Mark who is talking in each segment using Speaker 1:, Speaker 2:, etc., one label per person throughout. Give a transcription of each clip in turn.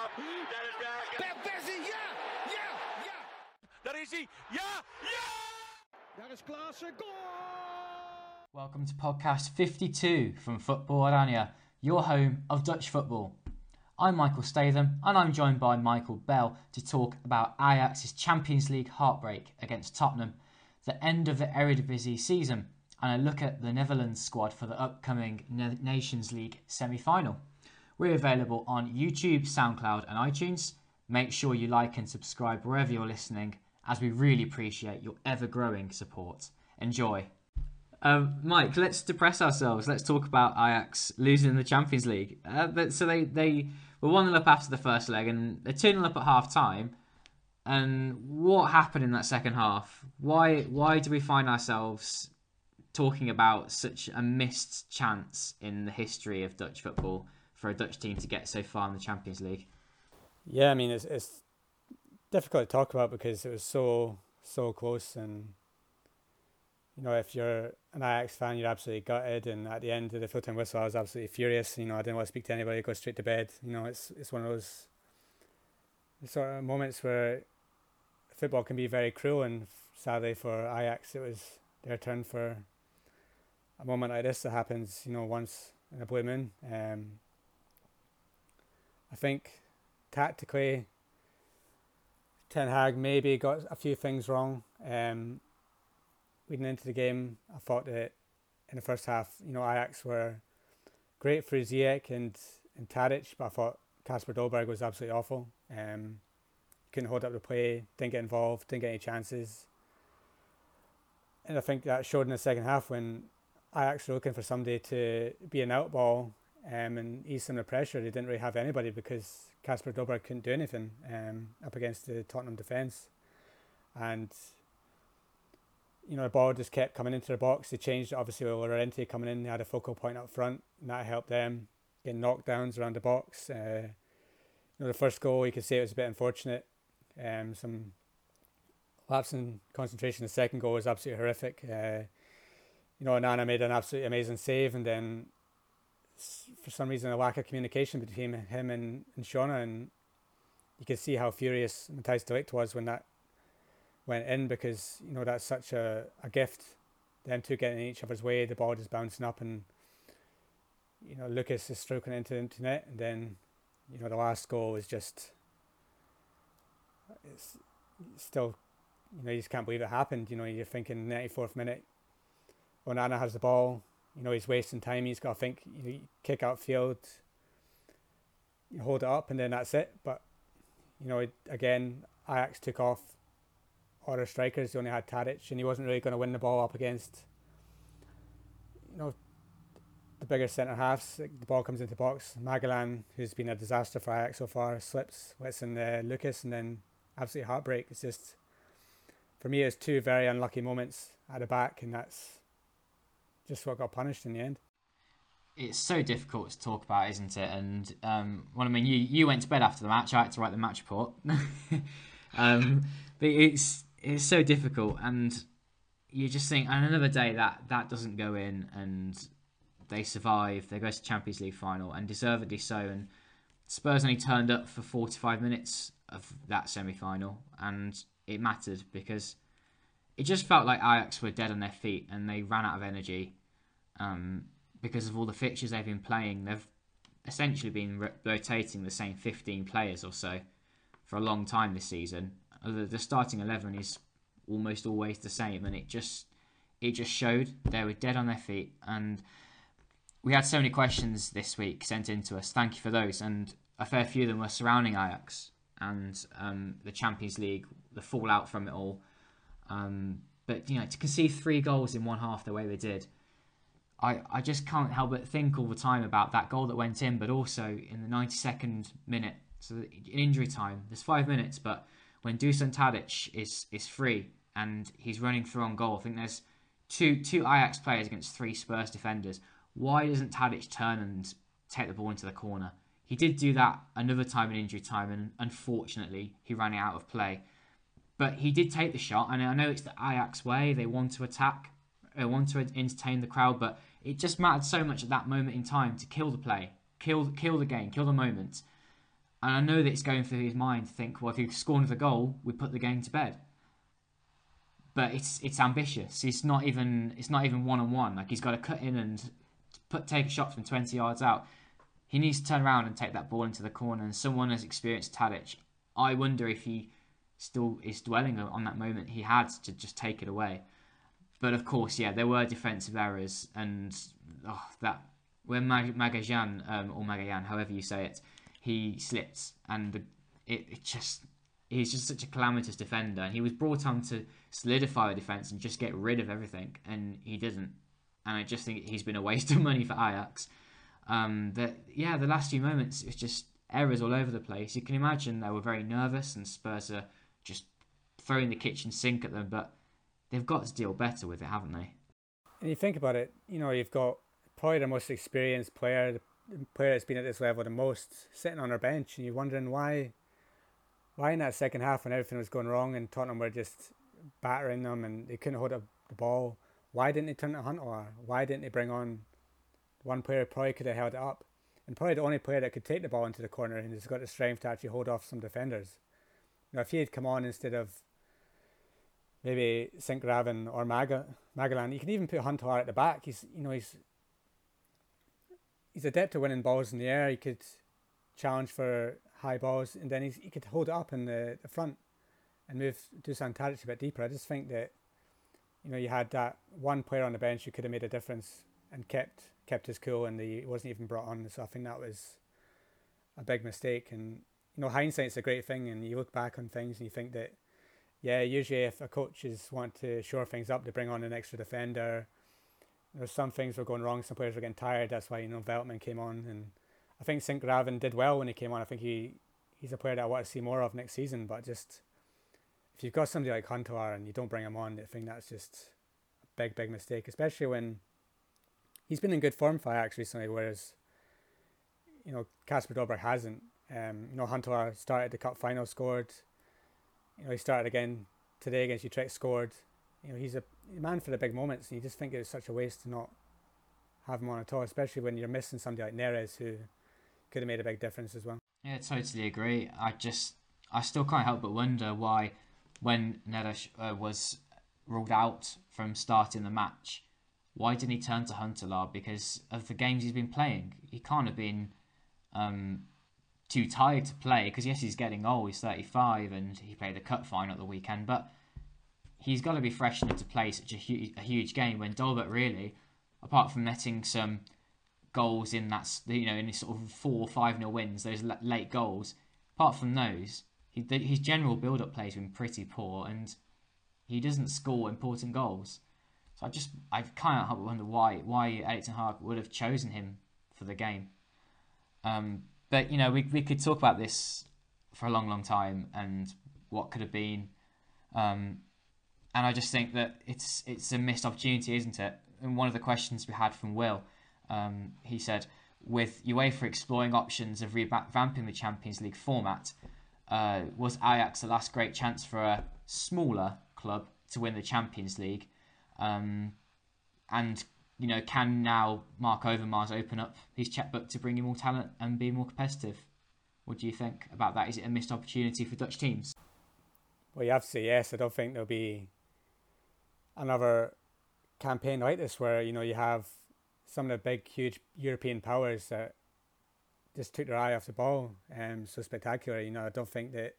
Speaker 1: Bergkamp. Dennis Bergkamp.
Speaker 2: Persie, ja! Ja! Ja!
Speaker 1: Daar is hij. Ja! Ja!
Speaker 2: Daar is Klaassen, goal!
Speaker 3: Welcome to podcast 52 from Football Oranje, your home of Dutch football. I'm Michael Statham and I'm joined by Michael Bell to talk about Ajax's Champions League heartbreak against Tottenham, the end of the Eredivisie season, and a look at the Netherlands squad for the upcoming Nations League semi final. We're available on YouTube, SoundCloud, and iTunes. Make sure you like and subscribe wherever you're listening, as we really appreciate your ever growing support. Enjoy. Um, Mike, let's depress ourselves. Let's talk about Ajax losing the Champions League. Uh, but so they, they were 1 0 up after the first leg and they're 2 0 up at half time. And what happened in that second half? Why why do we find ourselves talking about such a missed chance in the history of Dutch football for a Dutch team to get so far in the Champions League?
Speaker 4: Yeah, I mean it's it's difficult to talk about because it was so so close, and you know if you're an Ajax fan, you're absolutely gutted, and at the end of the full time whistle, I was absolutely furious. You know, I didn't want to speak to anybody, go straight to bed. You know, it's it's one of those sort of moments where football can be very cruel, and sadly for Ajax, it was their turn for a moment like this that happens. You know, once in a blue moon. Um, I think tactically, Ten Hag maybe got a few things wrong. Um, leading into the game, I thought that in the first half, you know, Ajax were great for Ziyech and, and Tadic, but I thought Kasper Dolberg was absolutely awful. Um, couldn't hold up the play, didn't get involved, didn't get any chances. And I think that showed in the second half when Ajax were looking for somebody to be an out ball um, and ease some of the pressure. They didn't really have anybody because Kasper Dolberg couldn't do anything um, up against the Tottenham defence. And, you know, the ball just kept coming into the box. They changed it, obviously, with Llorente coming in. They had a focal point up front, and that helped them get knockdowns around the box. Uh, you know, the first goal, you could say it was a bit unfortunate. Um, some lapse in concentration. The second goal was absolutely horrific. Uh, you know, Nana made an absolutely amazing save, and then for some reason a lack of communication between him and, and Schöne, and you could see how furious Matthijs de Ligt was when that went in because you know that's such a, a gift. Them two getting in each other's way, the ball just bouncing up, and you know Lucas is stroking into the internet, and then you know the last goal is just it's still you know you just can't believe it happened. You know you're thinking 94th minute, Onana has the ball, you know, he's wasting time. He's got to think, you know, kick out field, you hold it up, and then that's it. But, you know, again, Ajax took off all their strikers. He only had Tadic, and he wasn't really going to win the ball up against, you know, the bigger centre halves. The ball comes into the box. Magallán, who's been a disaster for Ajax so far, slips, lets in uh, Lucas, and then absolutely heartbreak. It's just, for me, it's two very unlucky moments at the back, and that's just what got punished in the end.
Speaker 3: It's so difficult to talk about, isn't it? And um, well, I mean, you you went to bed after the match. I had to write the match report. um, but it's it's so difficult, and you just think, and another day that that doesn't go in, and they survive. They go to Champions League final, and deservedly so. And Spurs only turned up for forty five minutes of that semi final, and it mattered because it just felt like Ajax were dead on their feet, and they ran out of energy um, because of all the fixtures they've been playing. They've essentially been rotating the same 15 players or so for a long time this season. The, the starting 11 is almost always the same, and it just it just showed they were dead on their feet. And we had so many questions this week sent in to us. Thank you for those, and a fair few of them were surrounding Ajax and um, the Champions League, the fallout from it all. Um, but you know, to concede three goals in one half the way they did I, I just can't help but think all the time about that goal that went in, but also in the 92nd minute, so in injury time, there's five minutes, but when Dusan Tadic is is free and he's running through on goal, I think there's two two Ajax players against three Spurs defenders. Why doesn't Tadic turn and take the ball into the corner? He did do that another time in injury time, and unfortunately, he ran out of play. But he did take the shot, and I know it's the Ajax way. They want to attack, they want to entertain the crowd, but it just mattered so much at that moment in time to kill the play, kill kill the game, kill the moment. And I know that it's going through his mind to think, well, if you score the goal, we put the game to bed. But it's it's ambitious. It's not even it's not even one on one. Like he's got to cut in and put take a shot from twenty yards out. He needs to turn around and take that ball into the corner. And someone as experienced Tadic, I wonder if he still is dwelling on that moment he had to just take it away. But of course, yeah, there were defensive errors, and oh, that when Mag- Magajan um, or Magayan, however you say it, he slipped, and it, it just he's just such a calamitous defender. And he was brought on to solidify the defense and just get rid of everything, and he didn't. And I just think he's been a waste of money for Ajax. Um, that yeah, the last few moments it's just errors all over the place. You can imagine they were very nervous, and Spurs are just throwing the kitchen sink at them, but they've got to deal better with it, haven't they?
Speaker 4: And you think about it, you know, you've got probably the most experienced player, the player that's been at this level the most, sitting on our bench, and you're wondering why, why in that second half when everything was going wrong and Tottenham were just battering them and they couldn't hold up the ball, why didn't they turn to Huntelaar? Why didn't they bring on one player who probably could have held it up? And probably the only player that could take the ball into the corner and has got the strength to actually hold off some defenders. Now, if he had come on instead of maybe Sinkgraven or Maga, Magallán, you can even put Huntelaar at the back. He's you know he's he's adept at winning balls in the air. He could challenge for high balls, and then he could hold it up in the, the front and move Dusan Tadic a bit deeper. I just think that you know you had that one player on the bench who could have made a difference and kept kept his cool, and he wasn't even brought on. So I think that was a big mistake. And you know, hindsight's a great thing, and you look back on things and you think that, yeah, usually if a coaches want to shore things up, they bring on an extra defender. There's some things were going wrong. Some players were getting tired. That's why you know Veltman came on, and I think Sinkgraven did well when he came on. I think he he's a player that I want to see more of next season. But just if you've got somebody like Huntelaar and you don't bring him on, I think that's just a big big mistake, especially when he's been in good form for Ajax recently, whereas you know Kasper Dolberg hasn't. Um, you know, Huntelaar started the cup final, scored. You know, he started again today against Utrecht, scored. You know, he's a man for the big moments, and you just think it's such a waste to not have him on at all, especially when you're missing somebody like Neres who could have made a big difference as well.
Speaker 3: Yeah, totally agree. I just, I still can't help but wonder why, when Neres uh, was ruled out from starting the match, why didn't he turn to Huntelaar? Because of the games he's been playing, he can't have been um, too tired to play because yes, he's getting old. He's 35 and he played the cup final at the weekend, but he's got to be fresh enough to play such a, hu- a huge game. When Dolberg really, apart from netting some goals in that you know in his sort of four or five nil wins, those late goals. Apart from those, he, his general build-up play has been pretty poor, and he doesn't score important goals. So I just I kind of wonder why why Erik ten would have chosen him for the game. Um, but you know, we we could talk about this for a long, long time and what could have been. Um, and I just think that it's it's a missed opportunity, isn't it? And one of the questions we had from Will, um, he said, with UEFA exploring options of revamping the Champions League format, uh, was Ajax the last great chance for a smaller club to win the Champions League? Um, and you know, can now Marc Overmars open up his checkbook to bring in more talent and be more competitive? What do you think about that? Is it a missed opportunity for Dutch teams?
Speaker 4: Well, you have to say yes. I don't think there'll be another campaign like this where you know you have some of the big, huge European powers that just took their eye off the ball um, so spectacular. You know, I don't think that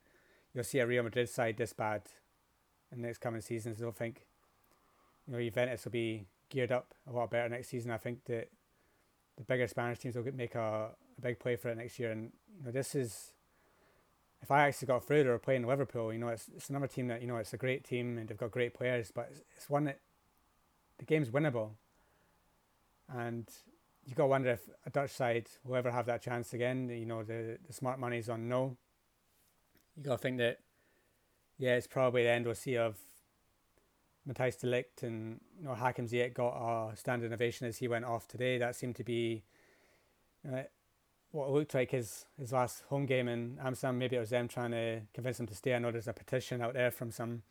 Speaker 4: you'll see a Real Madrid side this bad in the next coming seasons. I don't think you know Juventus will be geared up a lot better next season. I think that the bigger Spanish teams will make a, a big play for it next year. And you know, this is if I actually got through, were playing Liverpool. You know, it's it's another team that you know it's a great team and they've got great players, but it's, it's one that the game's winnable. And you got to wonder if a Dutch side will ever have that chance again. You know, the the smart money's on no. You got to think that, yeah, it's probably the end we'll see of Matthijs de Ligt and you know Hakim Ziyech got a standing ovation as he went off today. That seemed to be uh, what looked like his, his last home game in Amsterdam. Maybe it was them trying to convince him to stay. I know there's a petition out there from some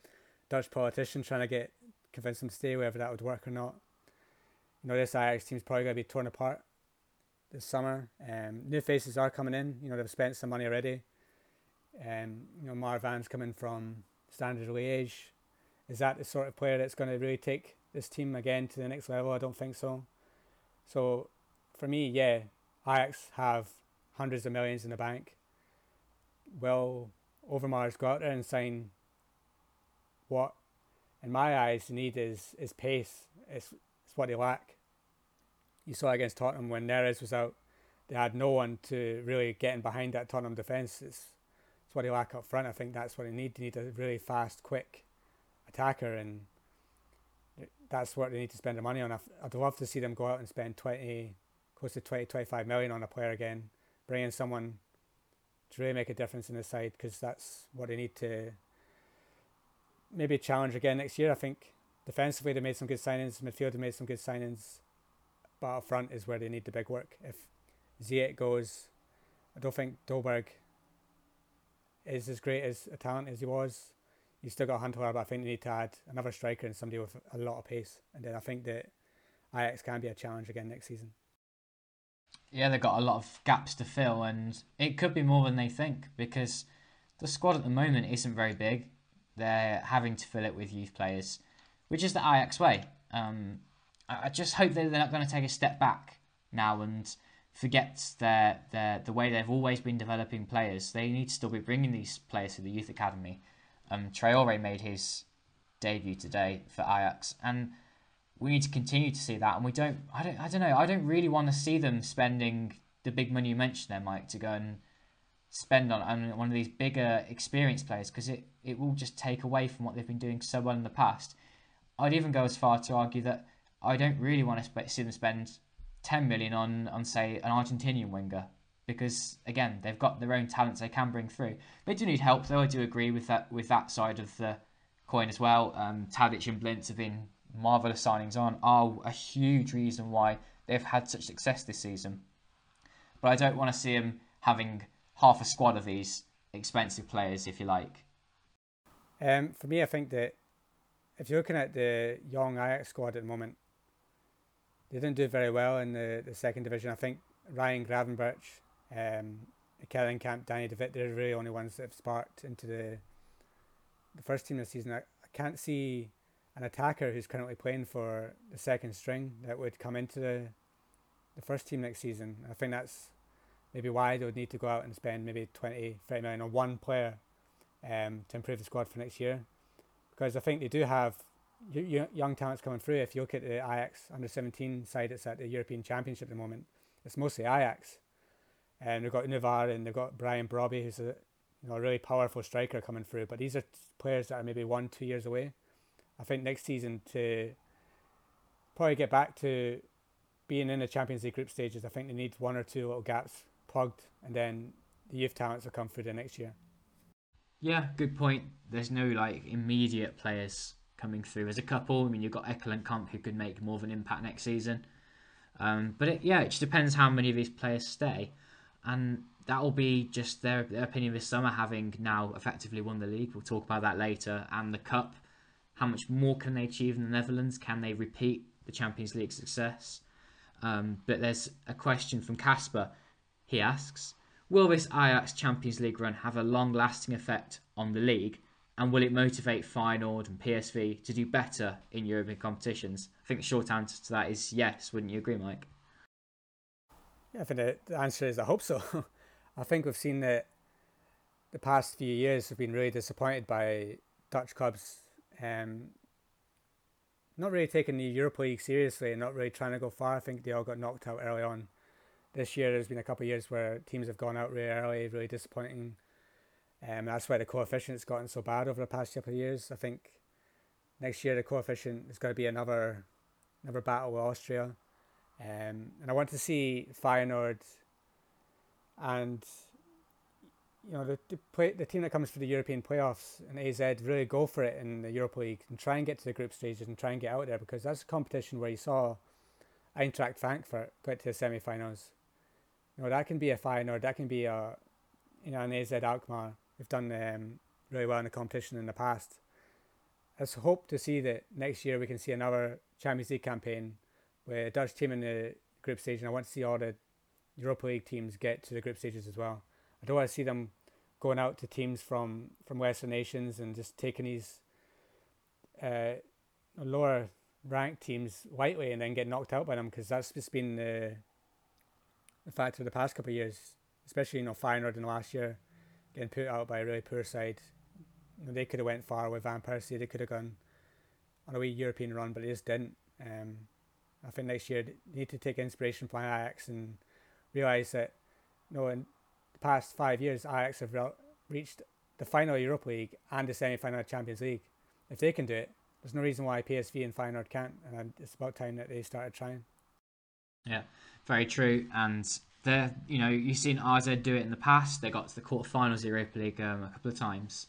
Speaker 4: Dutch politician trying to get convince him to stay, whether that would work or not. You know, this Ajax team's probably going to be torn apart this summer. Um, new faces are coming in. You know they've spent some money already. Um, you know Marwan's coming from Standard Liège. Is that the sort of player that's going to really take this team again to the next level? I don't think so. So, for me, yeah, Ajax have hundreds of millions in the bank. Will Overmars go out there and sign what, in my eyes, need is is pace. It's, it's what they lack. You saw against Tottenham when Neres was out, they had no one to really get in behind that Tottenham defence. It's, it's what they lack up front. I think that's what they need. They need a really fast, quick attacker, and that's what they need to spend their money on. I'd love to see them go out and spend 20, close to 20, 25 million on a player again, bring in someone to really make a difference in the side because that's what they need to maybe challenge again next year. I think defensively they made some good signings, midfield they made some good signings, but up front is where they need the big work. If Ziyech goes, I don't think Dolberg is as great as a talent as he was. You still got Huntelaar, but I think they need to add another striker and somebody with a lot of pace. And then I think that Ajax can be a challenge again next season.
Speaker 3: Yeah, they've got a lot of gaps to fill, and it could be more than they think because the squad at the moment isn't very big. They're having to fill it with youth players, which is the Ajax way. Um, I just hope that they're not going to take a step back now and forget their, their the way they've always been developing players. They need to still be bringing these players to the youth academy. Um, Traore made his debut today for Ajax, and we need to continue to see that. And we don't, I don't, I don't know. I don't really want to see them spending the big money you mentioned there, Mike, to go and spend on, on one of these bigger experienced players because it, it will just take away from what they've been doing so well in the past. I'd even go as far to argue that I don't really want to see them spend 10 million on, on say, an Argentinian winger because again, they've got their own talents they can bring through. They do need help, though. I do agree with that with that side of the coin as well. Um, Tadic and Blind have been marvelous signings on are a huge reason why they've had such success this season. But I don't want to see them having half a squad of these expensive players, if you like.
Speaker 4: Um, for me, I think that if you're looking at the young Ajax squad at the moment, they didn't do very well in the, the second division. I think Ryan Gravenberch, um, Camp, Danny De Ligt, they're the really only ones that have sparked into the the first team this season. I, I can't see an attacker who's currently playing for the second string that would come into the the first team next season. I think that's maybe why they would need to go out and spend maybe 20, 30 million on one player um, to improve the squad for next year. Because I think they do have young talents coming through. If you look at the Ajax under 17 side, it's at the European Championship at the moment. It's mostly Ajax. And they've got Ünüvar and they've got Brian Brobbey, who's a you know a really powerful striker coming through. But these are players that are maybe one, two years away. I think next season to probably get back to being in the Champions League group stages, I think they need one or two little gaps plugged, and then the youth talents will come through the next year.
Speaker 3: Yeah, good point. There's no like immediate players coming through. There's a couple. I mean, you've got Ekkelenkamp who could make more of an impact next season. Um, but it, yeah, it just depends how many of these players stay, and that will be just their, their opinion this summer. Having now effectively won the league, we'll talk about that later, and the cup how much more can they achieve in the Netherlands? Can they repeat the Champions League success? Um, but there's a question from Casper. He asks, Will this Ajax Champions League run have a long lasting effect on the league? And will it motivate Feyenoord and PSV to do better in European competitions? I think the short answer to that is yes. Wouldn't you agree, Mike?
Speaker 4: Yeah, I think the answer is I hope so. I think we've seen that the past few years have been really disappointed by Dutch clubs um, not really taking the Europa League seriously and not really trying to go far. I think they all got knocked out early on. This year, there's been a couple of years where teams have gone out really early, really disappointing. Um, that's why the coefficient's gotten so bad over the past couple of years. I think next year the coefficient is going to be another another battle with Austria. Um, and I want to see Feyenoord and you know the the, play, the team that comes for the European playoffs and AZ really go for it in the Europa League and try and get to the group stages and try and get out there because that's a competition where you saw Eintracht Frankfurt get to the semi-finals. You know that can be a Feyenoord, that can be a you know an AZ Alkmaar. They've done um, really well in the competition in the past. Just hope to see that next year we can see another Champions League campaign with a Dutch team in the group stage, and I want to see all the Europa League teams get to the group stages as well. I don't want to see them going out to teams from from Western nations and just taking these uh, lower ranked teams lightly and then get knocked out by them because that's just been the the fact of the past couple of years, especially you know Feyenoord in the last year getting put out by a really poor side. You know, they could have went far with Van Persie. They could have gone on a wee European run, but they just didn't. Um, I think next year need to take inspiration from Ajax and realise that you know in the past five years Ajax have re- reached the final Europa League and the semi-final Champions League. If they can do it, there's no reason why PSV and Feyenoord can't, and it's about time that they started trying.
Speaker 3: Yeah, very true. And they you know, you've seen AZ do it in the past. They got to the quarterfinals of Europa League um, a couple of times.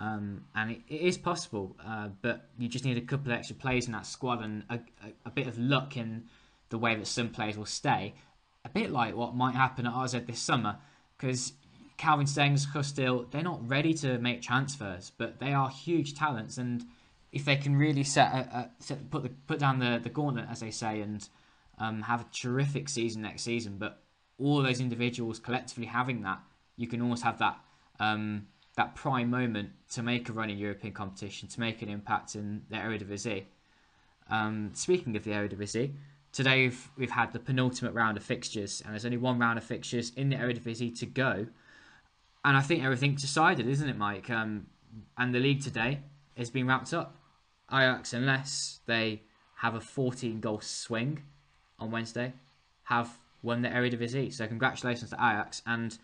Speaker 3: Um, and it, it is possible, uh, but you just need a couple of extra players in that squad and a, a, a, bit of luck in the way that some players will stay. A bit like what might happen at AZ this summer, because Calvin Stengs, Kostil, they're not ready to make transfers, but they are huge talents. And if they can really set, a, set put the put down the, the gauntlet, as they say, and um, have a terrific season next season, but all those individuals collectively having that, you can almost have that. Um, that prime moment to make a run in European competition, to make an impact in the Eredivisie. Um, speaking of the Eredivisie, today we've, we've had the penultimate round of fixtures, and there's only one round of fixtures in the Eredivisie to go. And I think everything's decided, isn't it, Mike? Um, and the league today has been wrapped up. Ajax, unless they have a 14 goal swing on Wednesday, have won the Eredivisie. So congratulations to Ajax, and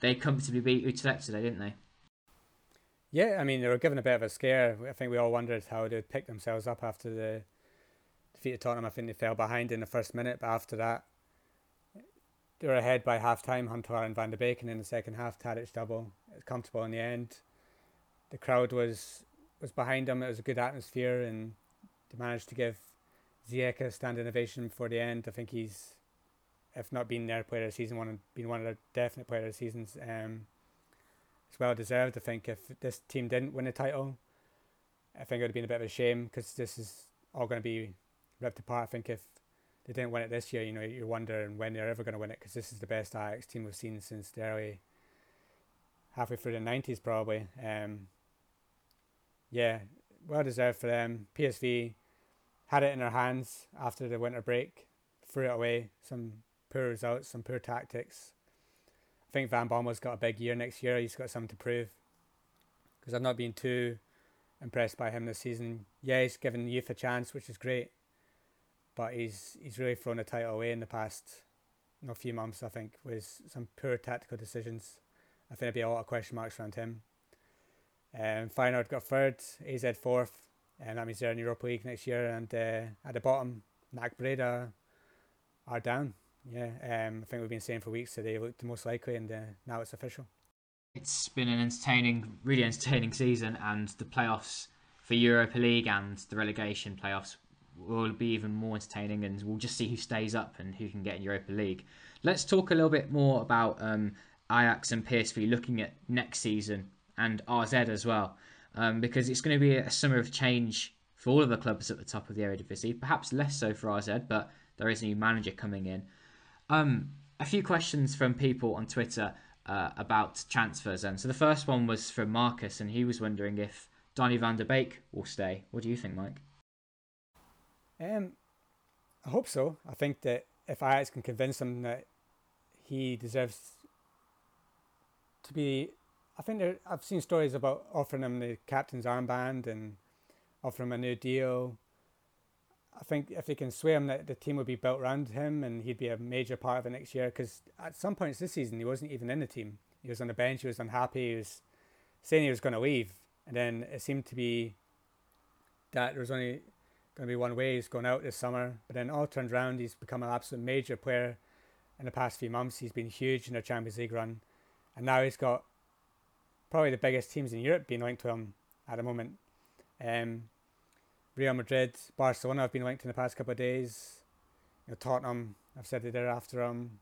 Speaker 3: they comfortably beat Utrecht today, didn't they?
Speaker 4: Yeah, I mean they were given a bit of a scare. I think we all wondered how they'd pick themselves up after the defeat of Tottenham. I think they fell behind in the first minute, but after that, they were ahead by half time. Hunter and Van der Beek, and in the second half, Tadic double. It was comfortable in the end. The crowd was was behind them. It was a good atmosphere, and they managed to give Ziyech a standing ovation before the end. I think he's, if not been their player of the season, one been one of the definite player of the seasons. Um, it's well deserved. I think if this team didn't win the title, I think it would have been a bit of a shame because this is all going to be ripped apart. I think if they didn't win it this year, you know, you're wondering when they're ever going to win it because this is the best Ajax team we've seen since the early halfway through the nineties, probably. Um, yeah, well deserved for them. PSV had it in their hands after the winter break, threw it away. Some poor results, some poor tactics. I think Van Bommel's got a big year next year. He's got something to prove. Because I've not been too impressed by him this season. Yeah, he's given youth a chance, which is great. But he's he's really thrown the title away in the past you know, few months, I think, with some poor tactical decisions. I think there'll be a lot of question marks around him. Um, Feyenoord got third, AZ fourth, and that means they're in Europa League next year. And uh, at the bottom, NAC Breda are down. Yeah, um, I think we've been saying for weeks that they looked the most likely, and uh, now it's official.
Speaker 3: It's been an entertaining, really entertaining season, and the playoffs for Europa League and the relegation playoffs will be even more entertaining, and we'll just see who stays up and who can get in Europa League. Let's talk a little bit more about um, Ajax and PSV looking at next season and AZ as well, um, because it's going to be a summer of change for all of the clubs at the top of the Eredivisie. Perhaps less so for AZ, but there is a new manager coming in. Um, a few questions from people on Twitter uh, about transfers. And so the first one was from Marcus, and he was wondering if Donny van der Beek will stay. What do you think, Mike?
Speaker 4: Um, I hope so. I think that if Ajax can convince him that he deserves to be, I think there, I've seen stories about offering him the captain's armband and offering him a new deal. I think if they can sway him, that the team would be built around him and he'd be a major part of it next year. Because at some points this season, he wasn't even in the team. He was on the bench. He was unhappy. He was saying he was going to leave, and then it seemed to be that there was only going to be one way. He's going out this summer, but then all turned around. He's become an absolute major player in the past few months. He's been huge in the Champions League run, and now he's got probably the biggest teams in Europe being linked to him at the moment. Um, Real Madrid, Barcelona have been linked in the past couple of days. You know, Tottenham, I've said they're after him.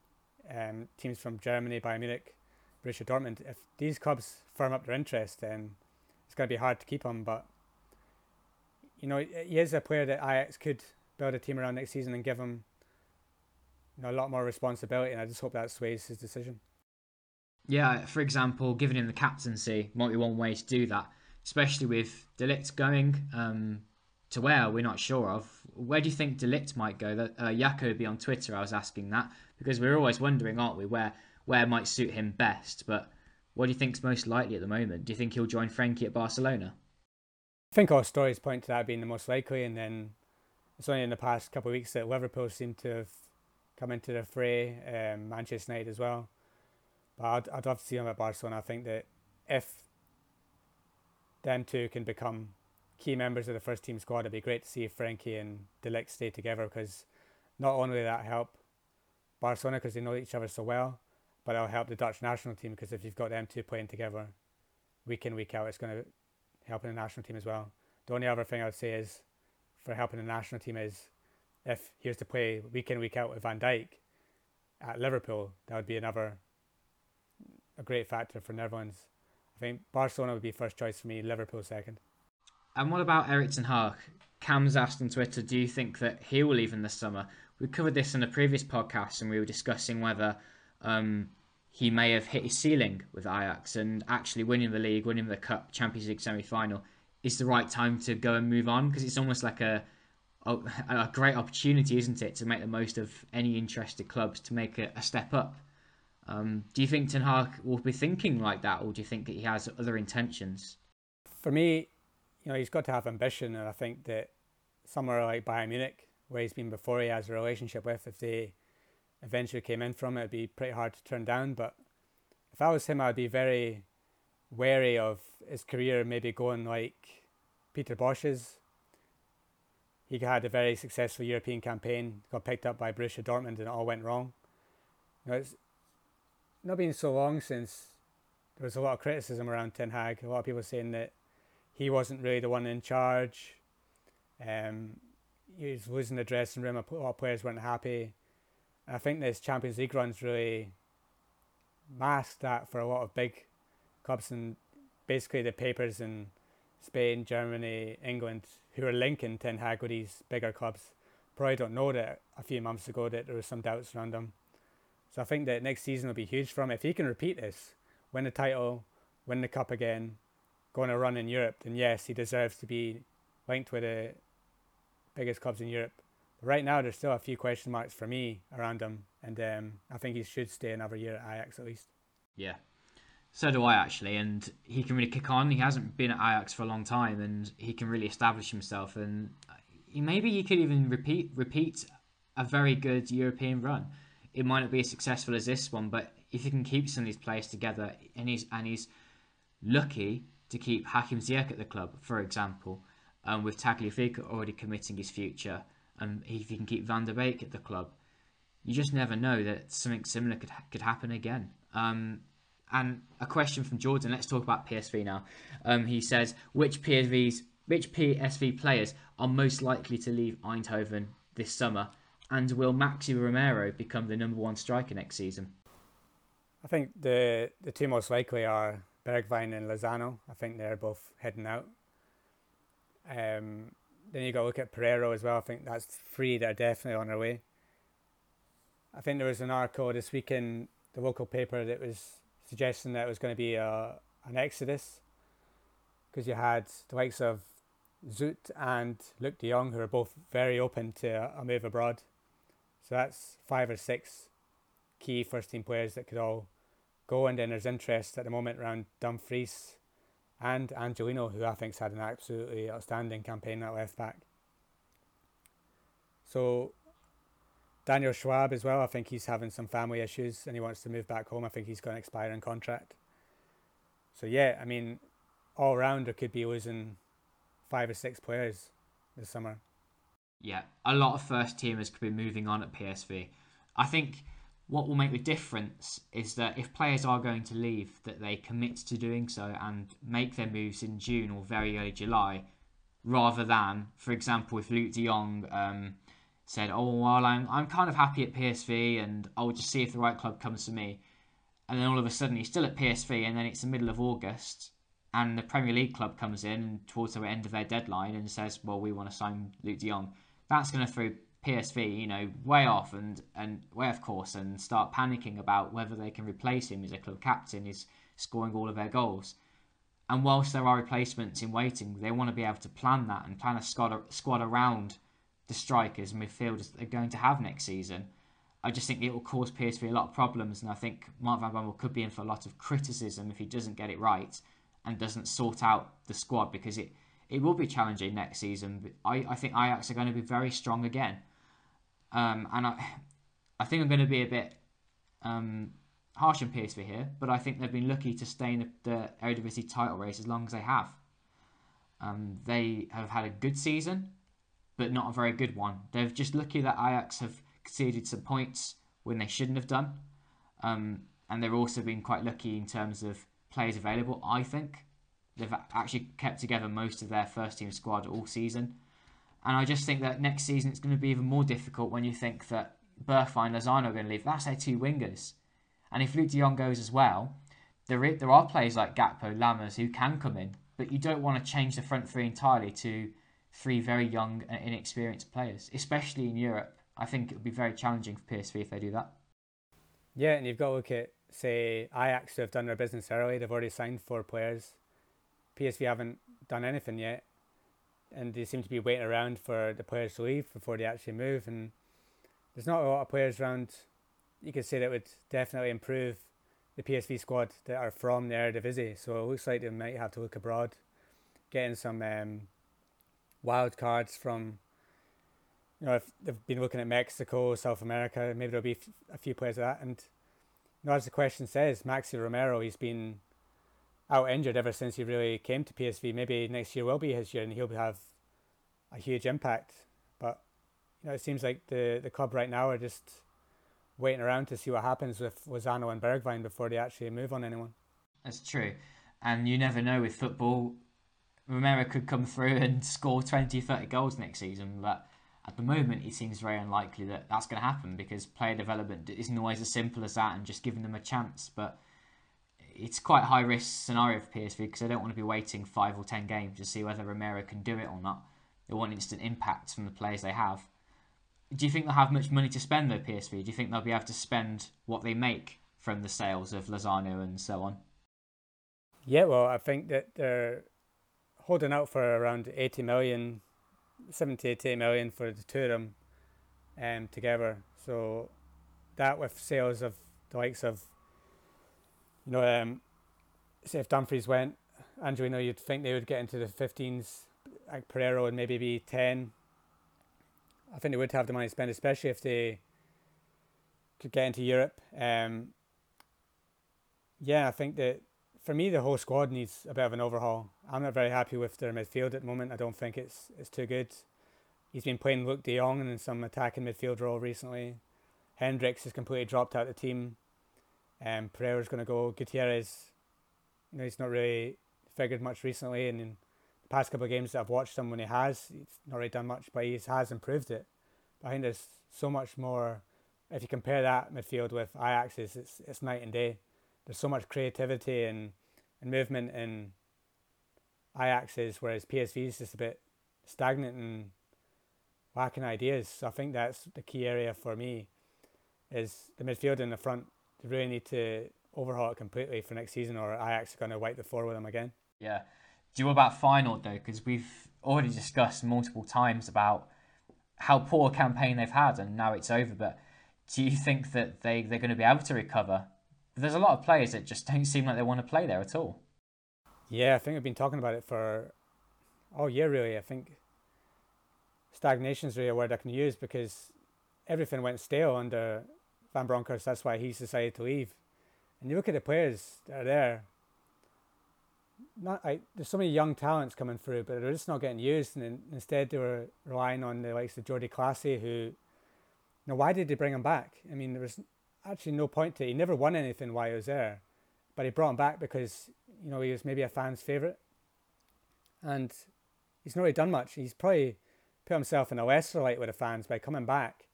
Speaker 4: Um, teams from Germany, Bayern Munich, Borussia Dortmund. If these clubs firm up their interest, then it's going to be hard to keep him. But you know, he is a player that Ajax could build a team around next season and give him you know, a lot more responsibility, and I just hope that sways his decision.
Speaker 3: Yeah, for example, giving him the captaincy might be one way to do that, especially with De Ligt going um, to where we're not sure of. Where do you think De Ligt might go? That uh, Jacoby on Twitter, I was asking that because we're always wondering, aren't we, where where might suit him best? But what do you think's most likely at the moment? Do you think he'll join Frenkie at Barcelona?
Speaker 4: I think all stories point to that being the most likely, and then it's only in the past couple of weeks that Liverpool seem to have come into the fray, um, Manchester United as well. But I'd, I'd love to see him at Barcelona. I think that if them two can become key members of the first team squad, it'd be great to see Frenkie and De Ligt stay together because not only will that help Barcelona because they know each other so well, but it'll help the Dutch national team because if you've got them two playing together week in, week out, it's going to help the national team as well. The only other thing I would say is for helping the national team is if he was to play week in, week out with Van Dijk at Liverpool, that would be another a great factor for Netherlands. I think Barcelona would be first choice for me, Liverpool second.
Speaker 3: And what about Erik ten Hag? Cam's asked on Twitter, do you think that he will leave in the summer? We covered this in a previous podcast and we were discussing whether um, he may have hit his ceiling with Ajax and actually winning the league, winning the Cup, Champions League semi final is the right time to go and move on because it's almost like a, a, a great opportunity, isn't it, to make the most of any interested clubs to make a, a step up. Um, do you think Ten Hag will be thinking like that, or do you think that he has other intentions?
Speaker 4: For me, you know, he's got to have ambition, and I think that somewhere like Bayern Munich, where he's been before, he has a relationship with. If they eventually came in from it, it'd be pretty hard to turn down. But if I was him, I'd be very wary of his career maybe going like Peter Bosz's. He had a very successful European campaign, got picked up by Borussia Dortmund, and it all went wrong. You know, it's not been so long since there was a lot of criticism around Ten Hag. A lot of people saying that he wasn't really the one in charge. Um, he was losing the dressing room. A lot of players weren't happy. I think this Champions League run's really masked that for a lot of big clubs and basically the papers in Spain, Germany, England who are linking Ten Hag with these bigger clubs probably don't know that a few months ago that there was some doubts around him. So I think that next season will be huge for him. If he can repeat this, win the title, win the cup again, go on a run in Europe, then yes, he deserves to be linked with the biggest clubs in Europe. But right now, there's still a few question marks for me around him, and um, I think he should stay another year at Ajax at least.
Speaker 3: Yeah, so do I actually, and he can really kick on. He hasn't been at Ajax for a long time, and he can really establish himself. And maybe he could even repeat repeat a very good European run. It might not be as successful as this one, but if he can keep some of these players together, and he's and he's lucky to keep Hakim Ziyech at the club, for example, um, with Tagliafico already committing his future, and if he can keep Van der Beek at the club, you just never know that something similar could could happen again. Um, and a question from Jordan. Let's talk about PSV now. Um, he says, which PSVs, which PSV players are most likely to leave Eindhoven this summer, and will Maxi Romero become the number one striker next season?
Speaker 4: I think the the two most likely are Bergwijn and Lozano. I think they're both heading out. Um, then you got to look at Pereiro as well. I think that's three that are definitely on their way. I think there was an article this week in the local paper that was suggesting that it was going to be a, an exodus because you had the likes of Zoet and Luuk de Jong, who are both very open to a move abroad. So that's five or six key first team players that could all go. And then there's interest at the moment around Dumfries and Angelino, who I think's had an absolutely outstanding campaign at left back. So Daniel Schwaab as well. I think he's having some family issues and he wants to move back home. I think he's got an expiring contract. So yeah, I mean, all round there could be losing five or six players this summer.
Speaker 3: Yeah, a lot of first teamers could be moving on at PSV. I think what will make the difference is that if players are going to leave, that they commit to doing so and make their moves in June or very early July, rather than, for example, if Luuk de Jong um, said, "Oh, well, I'm I'm kind of happy at PSV, and I'll just see if the right club comes to me." And then all of a sudden, he's still at PSV, and then it's the middle of August, and the Premier League club comes in towards the end of their deadline and says, "Well, we want to sign Luuk de Jong." That's going to throw PSV, you know, way off and, and way off course and start panicking about whether they can replace him as a club captain, is scoring all of their goals. And whilst there are replacements in waiting, they want to be able to plan that and plan a squad, squad around the strikers and midfielders that they're going to have next season. I just think it will cause PSV a lot of problems, and I think Mark Van Bommel could be in for a lot of criticism if he doesn't get it right and doesn't sort out the squad because it, it will be challenging next season. I, I think Ajax are going to be very strong again. Um, and I, I think I'm going to be a bit um, harsh on PSV here, but I think they've been lucky to stay in the, the Eredivisie title race as long as they have. Um, they have had a good season, but not a very good one. They're just lucky that Ajax have conceded some points when they shouldn't have done. Um, and they've also been quite lucky in terms of players available, I think. They've actually kept together most of their first team squad all season. And I just think that next season it's going to be even more difficult when you think that Bergwijn and Lozano are going to leave. That's their two wingers. And if Luuk de Jong goes as well, there, is, there are players like Gakpo, Lammers who can come in, but you don't want to change the front three entirely to three very young and inexperienced players, especially in Europe. I think it would be very challenging for PSV if they do that.
Speaker 4: Yeah, and you've got to look at, say, Ajax who have done their business early. They've already signed four players. PSV haven't done anything yet, and they seem to be waiting around for the players to leave before they actually move. And there's not a lot of players around. You could say that would definitely improve the PSV squad that are from the Eredivisie. So it looks like they might have to look abroad, getting some um, wild cards from. You know, if they've been looking at Mexico, South America, maybe there'll be a few players of that. And you know, as the question says, Maxi Romero, he's been out injured ever since he really came to PSV. Maybe next year will be his year and he'll have a huge impact. But you know, it seems like the the club right now are just waiting around to see what happens with Lozano and Bergwijn before they actually move on anyone.
Speaker 3: That's true. And you never know with football. Romero could come through and score 20, 30 goals next season, but at the moment it seems very unlikely that that's going to happen because player development isn't always as simple as that and just giving them a chance. But it's quite high risk scenario for PSV because they don't want to be waiting five or ten games to see whether Romero can do it or not. They want instant impact from the players they have. Do you think they'll have much money to spend though, PSV? Do you think they'll be able to spend what they make from the sales of Lozano and so on?
Speaker 4: Yeah, well, I think that they're holding out for around 80 million, 70 80 million for the two of them um, together. So that with sales of the likes of you know, um, say if Dumfries went, Andrew, you know, you'd think they would get into the 15s. Like Pereiro would maybe be 10. I think they would have the money to spend, especially if they could get into Europe. Um, yeah, I think that for me, the whole squad needs a bit of an overhaul. I'm not very happy with their midfield at the moment. I don't think it's it's too good. He's been playing Luuk de Jong in some attacking midfield role recently. Hendrix has completely dropped out of the team. Um, Pereiro's going to go. Gutierrez, you know, he's not really figured much recently, and in the past couple of games that I've watched him when he has, he's not really done much, but he has improved it. But I think there's so much more. If you compare that midfield with Ajax's, it's it's night and day. There's so much creativity and, and movement in Ajax's, whereas PSV is just a bit stagnant and lacking ideas. So I think that's the key area for me is the midfield in the front they really need to overhaul it completely for next season, or Ajax are going to wipe the floor with them again.
Speaker 3: Yeah. Do you know about final though? Because we've already discussed multiple times about how poor a campaign they've had, and now it's over. But do you think that they they're going to be able to recover? There's a lot of players that just don't seem like they want to play there at all.
Speaker 4: Yeah, I think I've been talking about it for all year really. I think stagnation is really a word I can use because everything went stale under Van Bronckhorst. That's why he's decided to leave. And you look at the players that are there. Not I, there's so many young talents coming through, but they're just not getting used. And instead, they were relying on the likes of Jordy Clasie, who. Know, why did they bring him back? I mean, there was actually no point to it. He never won anything while he was there, but he brought him back because you know he was maybe a fan's favorite, and he's not really done much. He's probably put himself in a lesser light with the fans by coming back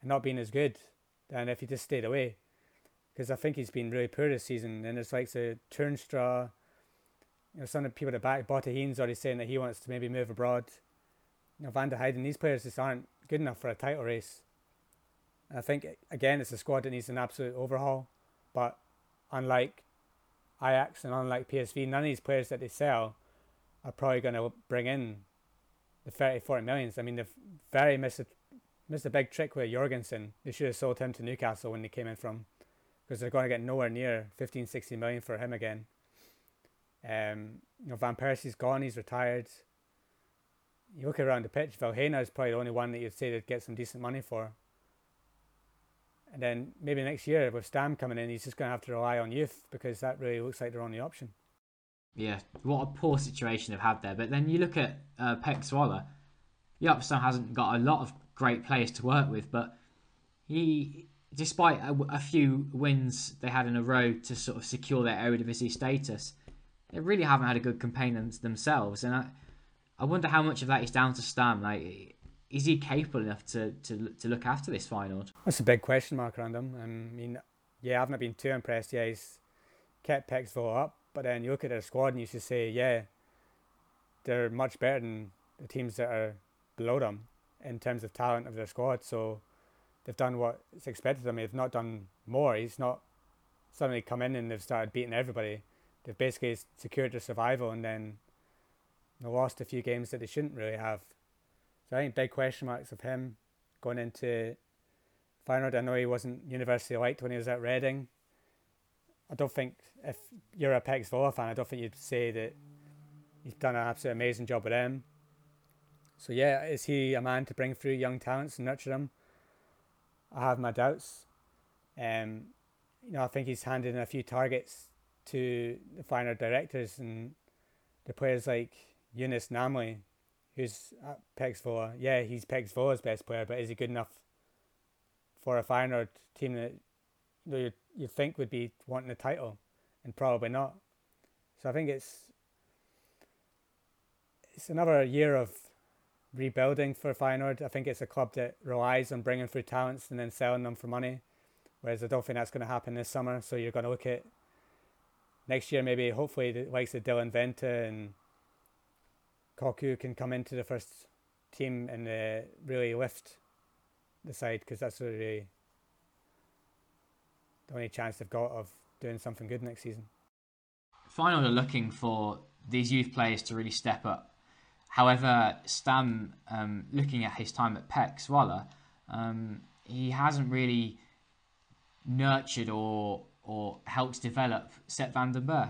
Speaker 4: and not being as good than if he just stayed away. Because I think he's been really poor this season. And it's like the Toornstra, you know, some of the people at the back, Botteghin's already saying that he wants to maybe move abroad. You know, Van der Heijden, these players just aren't good enough for a title race. And I think again, it's a squad that needs an absolute overhaul. But unlike Ajax and unlike PSV, none of these players that they sell are probably going to bring in the 30, 40 millions. I mean, they've very a, missed a big trick with Jorgensen. They should have sold him to Newcastle when they came in from, because they're going to get nowhere near 15, 16 million for him again. Um, you know, Van Persie's gone, he's retired. You look around the pitch, Vilhena is probably the only one that you'd say they'd get some decent money for. And then maybe next year with Stam coming in, he's just going to have to rely on youth because that really looks like their only option.
Speaker 3: Yeah, what a poor situation they've had there. But then you look at uh, PEC Zwolle. Jaap Stam hasn't got a lot of great players to work with, but he, despite a, a, few wins they had in a row to sort of secure their Eredivisie status, they really haven't had a good campaign themselves. And I, I wonder how much of that is down to Stam. Like, is he capable enough to, to to look after this final?
Speaker 4: That's a big question mark around him. I mean, yeah, I've not been too impressed. Yeah, he's kept Zwolle up, but then you look at their squad and you should say, yeah, they're much better than the teams that are below them in terms of talent of their squad. So they've done what is expected of them. They've not done more. He's not suddenly come in and they've started beating everybody. They've basically secured their survival and then they lost a few games that they shouldn't really have. So I think big question marks of him going into Feyenoord. I know he wasn't universally liked when he was at Reading. I don't think if you're a PEC Zwolle fan, I don't think you'd say that he's done an absolutely amazing job with them. So yeah, is he a man to bring through young talents and nurture them? I have my doubts. Um, you know, I think he's handed in a few targets to the Feyenoord directors and the players like Younes Namli, who's at Zwolle. Yeah, he's Zwolle's best player, but is he good enough for a Feyenoord team that you know, you think would be wanting the title, and probably not. So I think it's it's another year of rebuilding for Feyenoord. I think it's a club that relies on bringing through talents and then selling them for money, whereas I don't think that's going to happen this summer. So you're going to look at next year, maybe hopefully the likes of Dylan Vente and Kökçü can come into the first team and uh, really lift the side because that's really the only chance they've got of doing something good next season.
Speaker 3: Feyenoord are looking for these youth players to really step up. However, Stam, um, looking at his time at PEC Zwolle, um, he hasn't really nurtured or or helped develop Sepp van den Berg.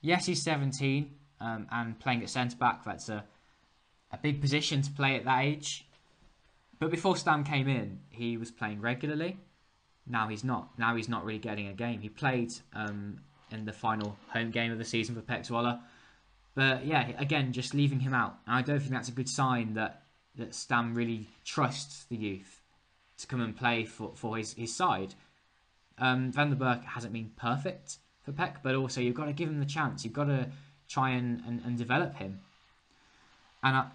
Speaker 3: Yes, he's 17, um, and playing at centre back. That's a a big position to play at that age. But before Stam came in, he was playing regularly. Now he's not. Now he's not really getting a game. He played um, in the final home game of the season for PEC Zwolle. But yeah, again, just leaving him out. And I don't think that's a good sign that, that Stam really trusts the youth to come and play for, for his, his side. Um, Van den Berg hasn't been perfect for PEC, but also you've got to give him the chance. You've got to try and, and, and develop him. And I,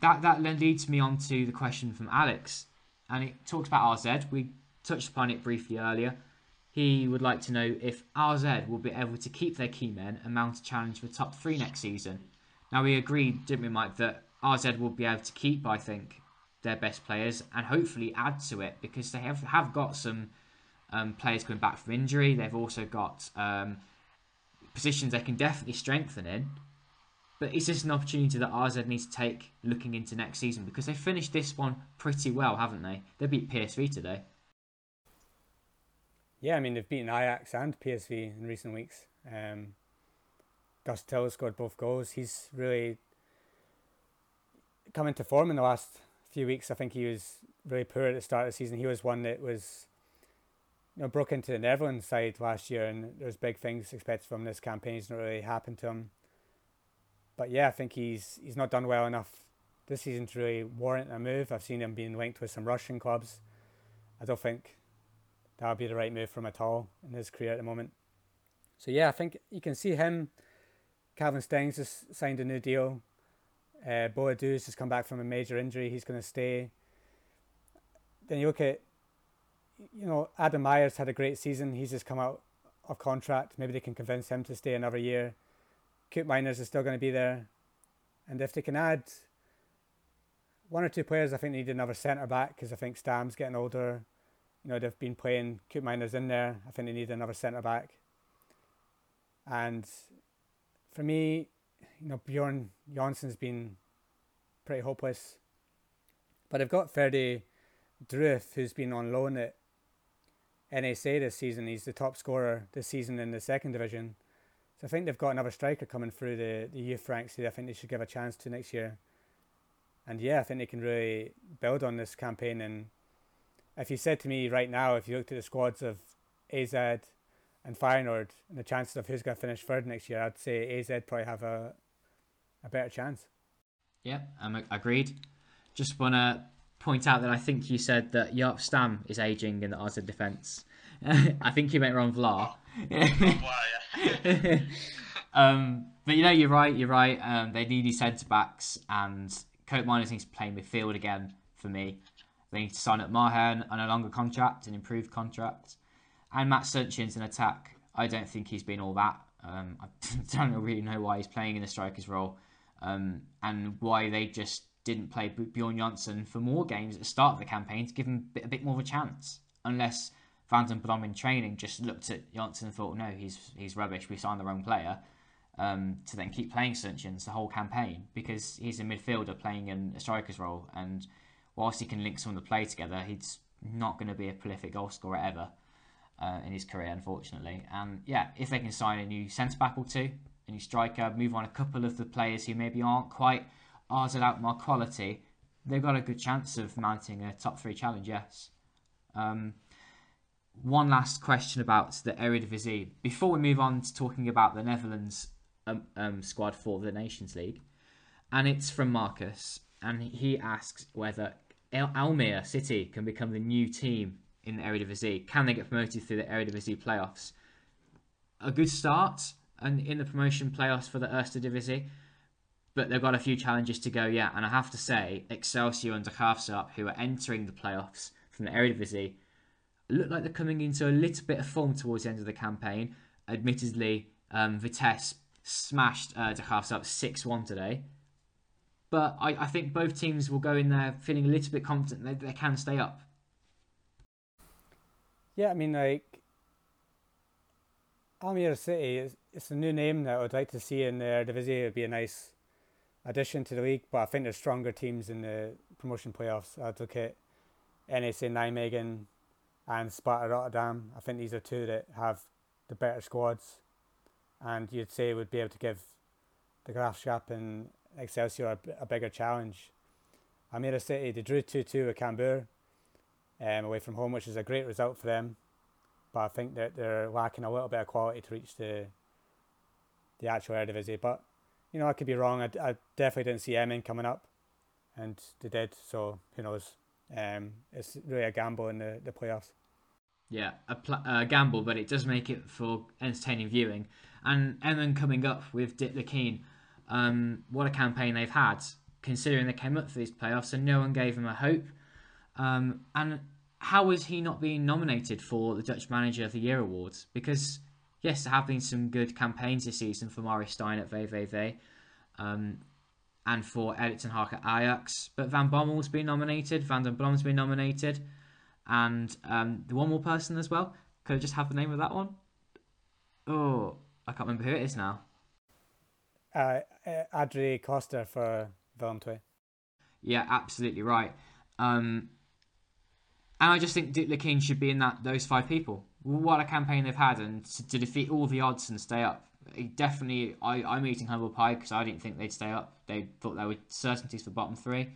Speaker 3: that that then leads me on to the question from Alex, and it talks about AZ. We touched upon it briefly earlier. He would like to know if AZ will be able to keep their key men and mount a challenge for top three next season. Now we agreed, didn't we, Mike, that AZ will be able to keep, I think, their best players and hopefully add to it because they have have got some um, players coming back from injury. They've also got um, positions they can definitely strengthen in. But is this an opportunity that AZ needs to take looking into next season? Because they finished this one pretty well, haven't they? They beat PSV today.
Speaker 4: Yeah, I mean, they've beaten Ajax and PSV in recent weeks. Um, Guus Til scored both goals. He's really come into form in the last few weeks. I think he was really poor at the start of the season. He was one that was you know, broke into the Netherlands side last year, and there's big things expected from this campaign. It's not really happened to him. But yeah, I think he's he's not done well enough this season to really warrant a move. I've seen him being linked with some Russian clubs. I don't think that would be the right move for him at all in his career at the moment. So yeah, I think you can see him. Calvin Stengs has signed a new deal. Uh, Boadu's has come back from a major injury. He's going to stay. Then you look at, you know, Adam Myers had a great season. He's just come out of contract. Maybe they can convince him to stay another year. Koopmeiners is still going to be there. And if they can add one or two players I think they need another centre back because I think Stam's getting older. You know, they've been playing Koopmeiners in there. I think they need another centre back. And for me, you know, Bjorn Johnsen's been pretty hopeless. But they've got Ferdy Druijf, who's been on loan at NEC this season. He's the top scorer this season in the second division. So I think they've got another striker coming through the, the youth ranks who I think they should give a chance to next year. And yeah, I think they can really build on this campaign. And if you said to me right now, if you looked at the squads of AZ and Feyenoord and the chances of who's going to finish third next year, I'd say AZ probably have a a better chance.
Speaker 3: Yeah, I'm agreed. Just want to point out that I think you said that Jaap Stam is aging in the AZ defence. I think you meant Ron Vlaar. um, but you know, you're right. You're right. Um, they need these centre backs, and Koopmeiners needs to play midfield again for me. They need to sign up Maher on a longer contract, an improved contract, and Mats Seuntjens in attack. I don't think he's been all that. Um, I don't really know why he's playing in the striker's role, um, and why they just didn't play Bjorn Johnsen for more games at the start of the campaign to give him a bit, more of a chance. Unless Van den Brom in training just looked at Johnsen and thought, no, he's he's rubbish. We signed the wrong player. Um, to then keep playing Seuntjens the whole campaign because he's a midfielder playing in a striker's role, and whilst he can link some of the play together, he's not going to be a prolific goal scorer ever uh, in his career, unfortunately. And yeah, if they can sign a new centre back or two, a new striker, move on a couple of the players who maybe aren't quite ours out more quality, they've got a good chance of mounting a top three challenge. Yes. Um, one last question about the Eredivisie before we move on to talking about the Netherlands um, um, squad for the Nations League, and it's from Marcus, and he asks whether El- Almere City can become the new team in the Eredivisie. Can they get promoted through the Eredivisie playoffs? A good start and in the promotion playoffs for the Eredivisie, but they've got a few challenges to go yet. And I have to say, Excelsior and De Graafschap, who are entering the playoffs from the Eredivisie, look like they're coming into a little bit of form towards the end of the campaign. Admittedly, um, Vitesse smashed uh, De Graafschap 6-1 today. But I, I think both teams will go in there feeling a little bit confident that they can stay up.
Speaker 4: Yeah, I mean, like, Almere City, is, it's a new name that I would like to see in the Eredivisie. It would be a nice addition to the league, but I think there's stronger teams in the promotion playoffs. I'd look at NEC Nijmegen and Sparta Rotterdam. I think these are two that have the better squads, and you'd say would be able to give the Graafschap and Excelsior a, a bigger challenge. Almere City, they drew 2 2 with Cambuur um, away from home, which is a great result for them. But I think that they're lacking a little bit of quality to reach the the actual Eredivisie. But you know, I could be wrong. I, I definitely didn't see Emmen coming up, and they did. So who knows? Um, it's really a gamble in the, the playoffs.
Speaker 3: Yeah, a, pl- a gamble, but it does make it for entertaining viewing. And Emmen coming up with Dick um, what a campaign they've had, considering they came up for these playoffs and no one gave him a hope. Um, and how is he not being nominated for the Dutch Manager of the Year awards? Because yes, there have been some good campaigns this season for Maurice Steijn at VVV um, and for Erik ten at Ajax. But Van Bommel's been nominated, Van den Brom's been nominated, and um, the one more person as well. Could I just have the name of that one? Oh, I can't remember who it is now.
Speaker 4: Uh, uh Adrie Koster for Willem
Speaker 3: Yeah, absolutely right. Um, and I just think Dick Lukkien should be in that those five people. What a campaign they've had, and to, to defeat all the odds and stay up. Definitely, I, I'm eating humble pie because I didn't think they'd stay up. They thought they were certainties for bottom three,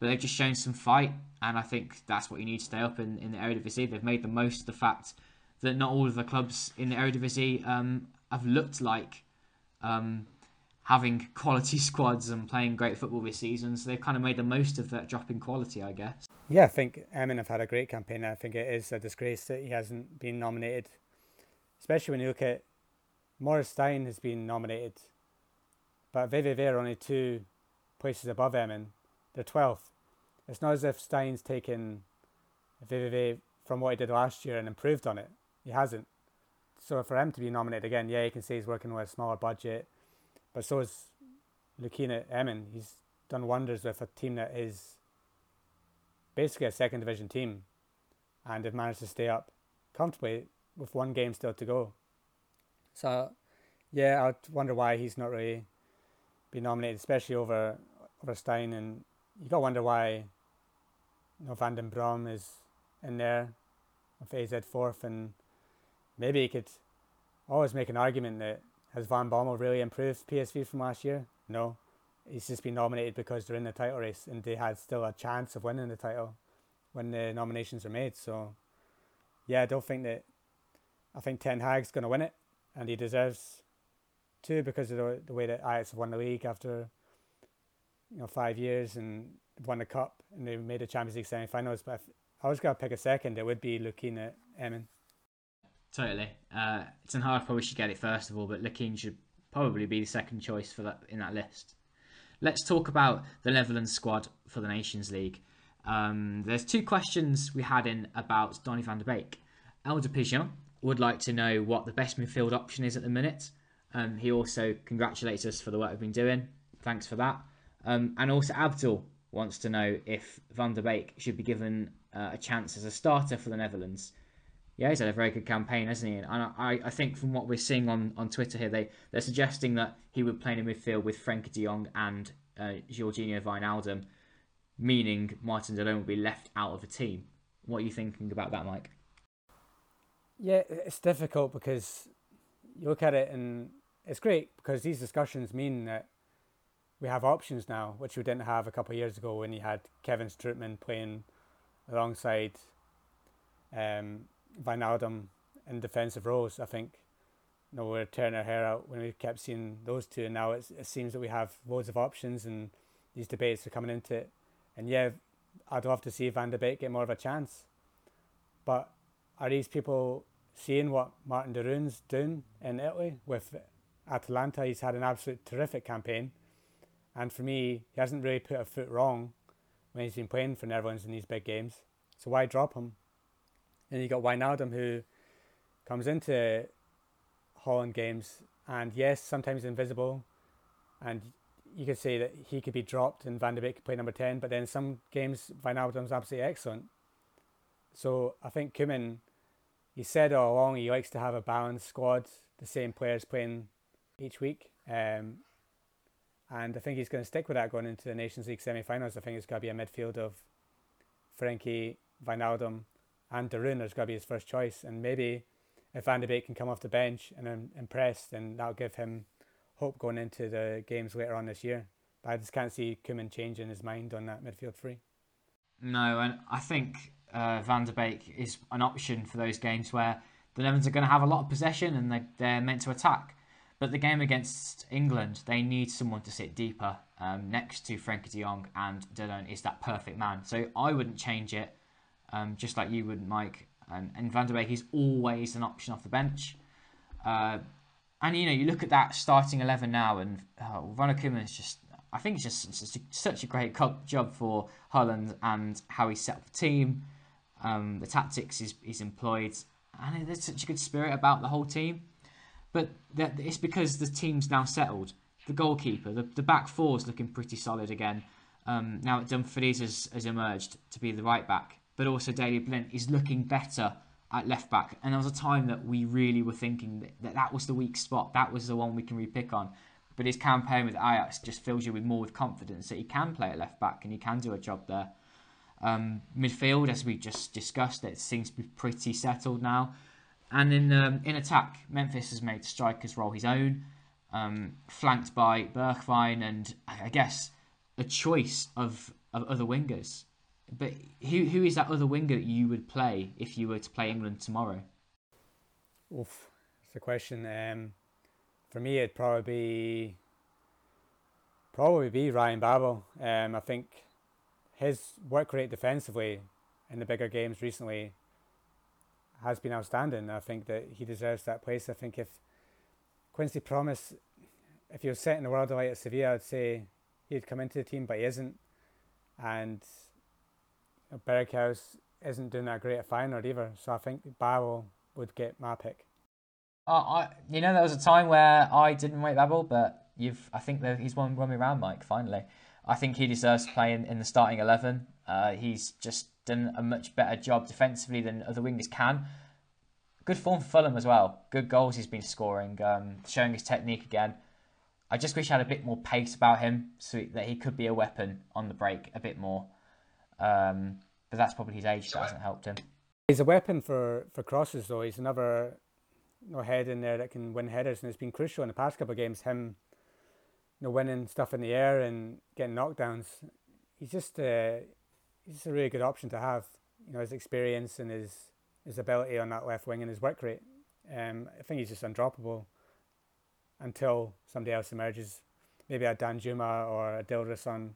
Speaker 3: but they've just shown some fight, and I think that's what you need to stay up in in the Eredivisie. They've made the most of the fact that not all of the clubs in the Eredivisie um, have looked like um, having quality squads and playing great football this season. So they've kind of made the most of that drop in quality, I guess.
Speaker 4: Yeah, I think Emmen have had a great campaign. I think it is a disgrace that he hasn't been nominated, especially when you look at Maurice Steijn has been nominated, but VVV are only two places above Emmen. They're 12th. It's not as if Steijn's taken VVV from what he did last year and improved on it. He hasn't. So for him to be nominated again, yeah, you can say he's working with a smaller budget, but so is Lukkien at Emmen. He's done wonders with a team that is basically a second division team and have managed to stay up comfortably with one game still to go. So, yeah, I wonder why he's not really been nominated, especially over over Steijn, and you got to wonder why you know, Van den Brom is in there with AZ fourth, and maybe he could always make an argument that has Van Bommel really improved PSV from last year? No, he's just been nominated because they're in the title race and they had still a chance of winning the title when the nominations are made. So, yeah, I don't think that. I think Ten Hag's going to win it, and he deserves to because of the, the way that Ajax have won the league after you know five years and won the cup and they made the Champions League semi-finals. But if I was going to pick a second, it would be looking at Emmen.
Speaker 3: Totally. Uh, Ten Hag probably should get it first of all, but Lukkien should probably be the second choice for that in that list. Let's talk about the Netherlands squad for the Nations League. Um, there's two questions we had in about Donny van der Beek. Elder Pigeon would like to know what the best midfield option is at the minute. Um, he also congratulates us for the work we've been doing. Thanks for that. Um, and also Abdul wants to know if Van der Beek should be given uh, a chance as a starter for the Netherlands. Yeah, he's had a very good campaign, hasn't he? And I, I think from what we're seeing on, on Twitter here, they, they're suggesting that he would play in midfield with Frenkie de Jong and uh, Georginio Wijnaldum, meaning Martin de Roon will be left out of the team. What are you thinking about that, Mike?
Speaker 4: Yeah, it's difficult because you look at it and it's great because these discussions mean that we have options now, which we didn't have a couple of years ago when you had Kevin Strootman playing alongside um, Wijnaldum in defensive roles. I think you know, we are tearing our hair out when we kept seeing those two, and now it seems that we have loads of options, and these debates are coming into it. And yeah, I'd love to see Van der Beek get more of a chance, but are these people seeing what Martin de Roon's doing in Italy with Atalanta? He's had an absolute terrific campaign, and for me, he hasn't really put a foot wrong when he's been playing for Netherlands in these big games. So why drop him? And you got Wijnaldum who comes into Holland games and yes, sometimes invisible, and you could say that he could be dropped and Van der Beek could play number ten, but then some games Wijnaldum's absolutely excellent. So I think Koeman, he said all along he likes to have a balanced squad, the same players playing each week. Um, and I think he's going to stick with that going into the Nations League semi-finals. I think it's going to be a midfield of Frenkie, Wijnaldum, and de Roon is going to be his first choice. And maybe if Van de Beek can come off the bench and impress, then that'll give him hope going into the games later on this year. But I just can't see Koeman changing his mind on that midfield three.
Speaker 3: No, and I think uh, Van der Beek is an option for those games where the Netherlands are going to have a lot of possession and they, they're meant to attack. But the game against England, they need someone to sit deeper um, next to Frenkie de Jong, and De Roon is that perfect man. So I wouldn't change it, um, just like you wouldn't, Mike. And, and Van der Beek is always an option off the bench. Uh, and you know, you look at that starting eleven now, and oh, Ronald is just. I think it's just, it's such a great job for Holland and how he set up the team, um, the tactics he's, he's employed, and there's such a good spirit about the whole team. But it's because the team's now settled. The goalkeeper, the, the back four is looking pretty solid again. Um, now Dumfries has, has emerged to be the right back, but also Daley Blind is looking better at left back. And there was a time that we really were thinking that, that that was the weak spot, that was the one we can repick on. But his campaign with Ajax just fills you with more with confidence that he can play at left back and he can do a job there. Um, midfield, as we just discussed, it seems to be pretty settled now. And in um, in attack, Memphis has made striker's role his own, um, flanked by Bergwijn and I guess a choice of, of other wingers. But who who is that other winger that you would play if you were to play England tomorrow?
Speaker 4: Oof, that's a question. Um, for me, it'd probably be probably be Ryan Babel. Um, I think his work rate defensively in the bigger games recently has been outstanding. I think that he deserves that place. I think if Quincy Promes, if he was setting the world alight at Sevilla, I'd say he'd come into the team, but he isn't. And you know, Berghuis isn't doing that great at Feyenoord either. So I think Babel would get my pick.
Speaker 3: Uh, I, you know, there was a time where I didn't rate Babel, but you've, I think that he's won, won me round, Mike. Finally, I think he deserves to play in, in the starting 11. Uh, he's just done a much better job defensively than other wingers can. Good form for Fulham as well. Good goals he's been scoring, um, showing his technique again. I just wish I had a bit more pace about him so that he could be a weapon on the break a bit more. Um, but that's probably his age that hasn't helped him.
Speaker 4: He's a weapon for, for crosses, though. He's another you know, head in there that can win headers, and it's been crucial in the past couple of games. Him, you know, winning stuff in the air and getting knockdowns. He's just uh, he's just a really good option to have. You know, his experience and his his ability on that left wing and his work rate. Um, I think he's just undroppable until somebody else emerges. Maybe a Danjuma or a Dilrosun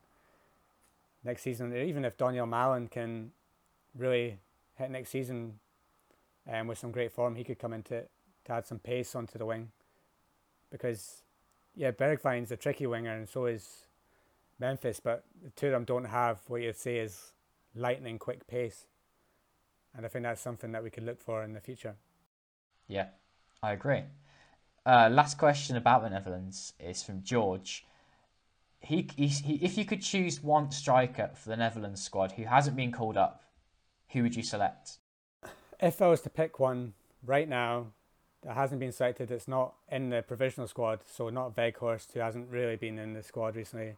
Speaker 4: next season. Even if Donyell Malen can really hit next season um, with some great form, he could come into to add some pace onto the wing. Because, yeah, Bergwijn's a tricky winger and so is Memphis, but the two of them don't have what you'd say is lightning quick pace. And I think that's something that we could look for in the future.
Speaker 3: Yeah, I agree. Uh, last question about the Netherlands is from George. He, he, if you could choose one striker for the Netherlands squad who hasn't been called up, who would you select?
Speaker 4: If I was to pick one right now that hasn't been selected, it's not in the provisional squad, so not Weghorst, who hasn't really been in the squad recently,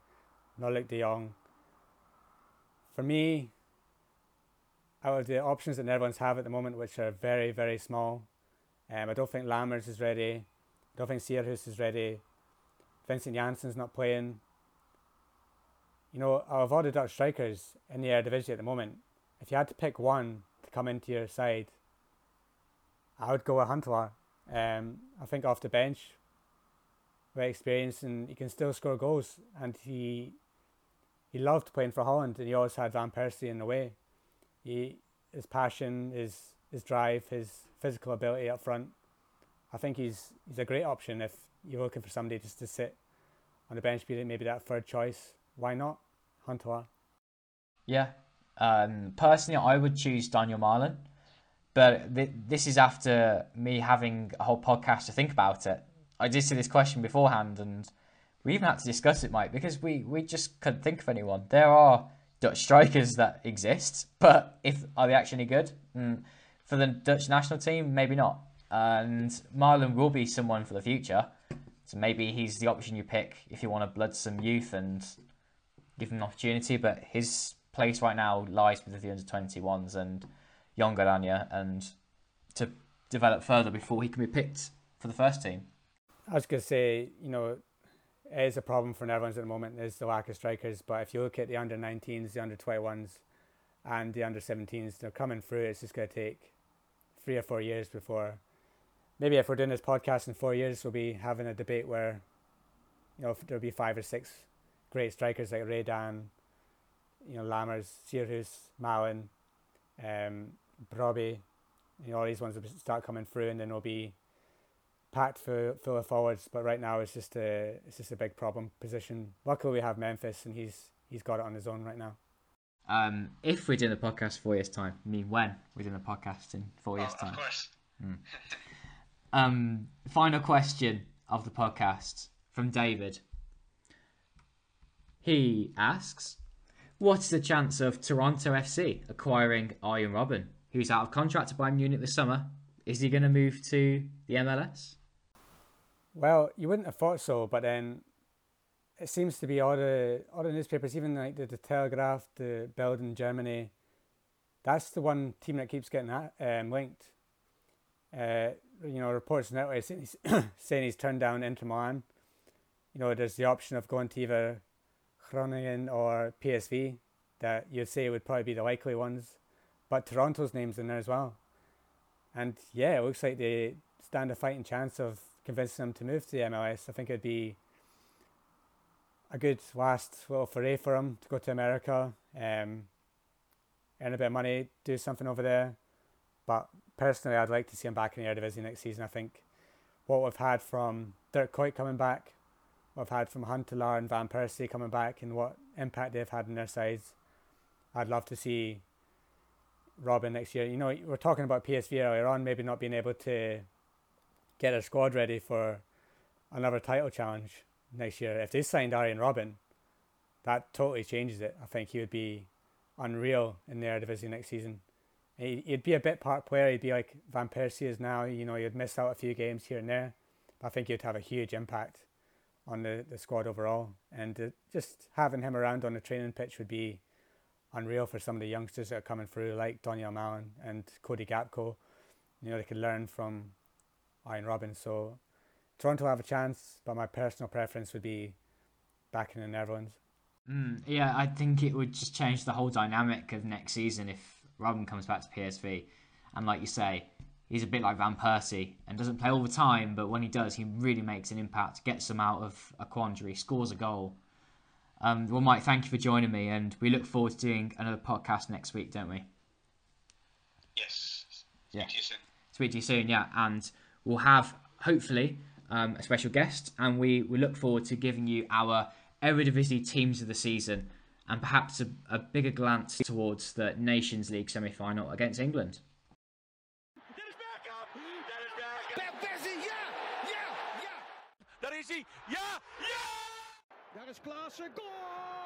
Speaker 4: not Luuk de Jong. For me, out of the options that Netherlands have at the moment, which are very, very small, um, I don't think Lammers is ready. I don't think Sierhuis is ready. Vincent Janssen's not playing. You know, of all the Dutch strikers in the Eredivisie at the moment, if you had to pick one to come into your side, I would go with Huntelaar. Um, I think off the bench, very experienced, and he can still score goals. And he he loved playing for Holland, and he always had Van Persie in the way. He his passion, his his drive, his physical ability up front. I think he's he's a great option if you're looking for somebody just to sit on the bench, be maybe that third choice. Why not Huntelaar?
Speaker 3: Yeah, um, personally, I would choose Donyell Malen, but th- this is after me having a whole podcast to think about it. I did see this question beforehand, and we even had to discuss it, Mike, because we, we just couldn't think of anyone. There are Dutch strikers that exist, but if are they actually good? Mm, for the Dutch national team, maybe not. And Malen will be someone for the future, so maybe he's the option you pick if you want to blood some youth and give him an opportunity. But his place right now lies with the under 21s and Jong Oranje and to develop further before he can be picked for the first team.
Speaker 4: I was going to say, you know, it is a problem for Netherlands at the moment is the lack of strikers. But if you look at the under 19s, the under 21s, and the under 17s, they're coming through. It's just going to take three or four years before. Maybe if we're doing this podcast in four years, we'll be having a debate where, you know, there'll be five or six great strikers like Redan, you know, Lammers, Sierhuis, Malen, um, Brobbey, you know, all these ones will start coming through, and then there'll be packed full, full of forwards. But right now, it's just a it's just a big problem position. Luckily, we have Memphis, and he's he's got it on his own right now.
Speaker 3: Um, if we're doing a podcast four years time, I mean when we're doing a podcast in four years
Speaker 5: oh,
Speaker 3: time.
Speaker 5: Of course.
Speaker 3: Mm. um, final question of the podcast from David. He asks, "What's the chance of Toronto FC acquiring Arjen Robben? who's out of contract to Bayern Munich this summer? Is he going to move to the MLS?"
Speaker 4: Well, you wouldn't have thought so, but then it seems to be all the all the newspapers, even like the, the Telegraph, the Bild in Germany. That's the one team that keeps getting at, um, linked. Uh, you know, reports now saying he's, saying he's turned down Inter Milan. You know, there's the option of going to either Groningen or PSV that you'd say would probably be the likely ones, but Toronto's name's in there as well. And yeah, it looks like they stand a fighting chance of convincing him to move to the MLS. I think it'd be a good last little foray for him to go to America, um, earn a bit of money, do something over there. But personally, I'd like to see him back in the Eredivisie next season. I think what we've had from Dirk Kuyt coming back, we've had from Huntelaar and Van Persie coming back, and what impact they've had in their sides, I'd love to see Robben next year. You know, we're talking about PSV earlier on, maybe not being able to get their squad ready for another title challenge next year. If they signed Arjen Robben, that totally changes it. I think he would be unreal in the Eredivisie next season. He, he'd be a bit part player. He'd be like Van Persie is now. You know, he'd miss out a few games here and there. But I think he'd have a huge impact on the, the squad overall. And just having him around on the training pitch would be unreal for some of the youngsters that are coming through, like Donyell Malen and Cody Gakpo. You know, they could learn from Arjen Robben. So Toronto have a chance, but my personal preference would be back in the Netherlands.
Speaker 3: Mm, yeah, I think it would just change the whole dynamic of next season if Robben comes back to PSV. And like you say, he's a bit like Van Persie and doesn't play all the time, but when he does, he really makes an impact, gets them out of a quandary, scores a goal. Um, well, Mike, thank you for joining me, and we look forward to doing another podcast next week, don't we?
Speaker 5: Yes.
Speaker 3: Yeah.
Speaker 5: Speak to you soon.
Speaker 3: Speak to you soon, yeah, and we'll have hopefully um, a special guest, and we, we look forward to giving you our Eredivisie teams of the season and perhaps a, a bigger glance towards the Nations League semi final against England.
Speaker 1: Dennis Bergkamp. Dennis Bergkamp.
Speaker 2: Van Persie, ja, ja, ja.
Speaker 1: Daar is hij. Ja, ja!
Speaker 2: Daar is Klaassen, goal!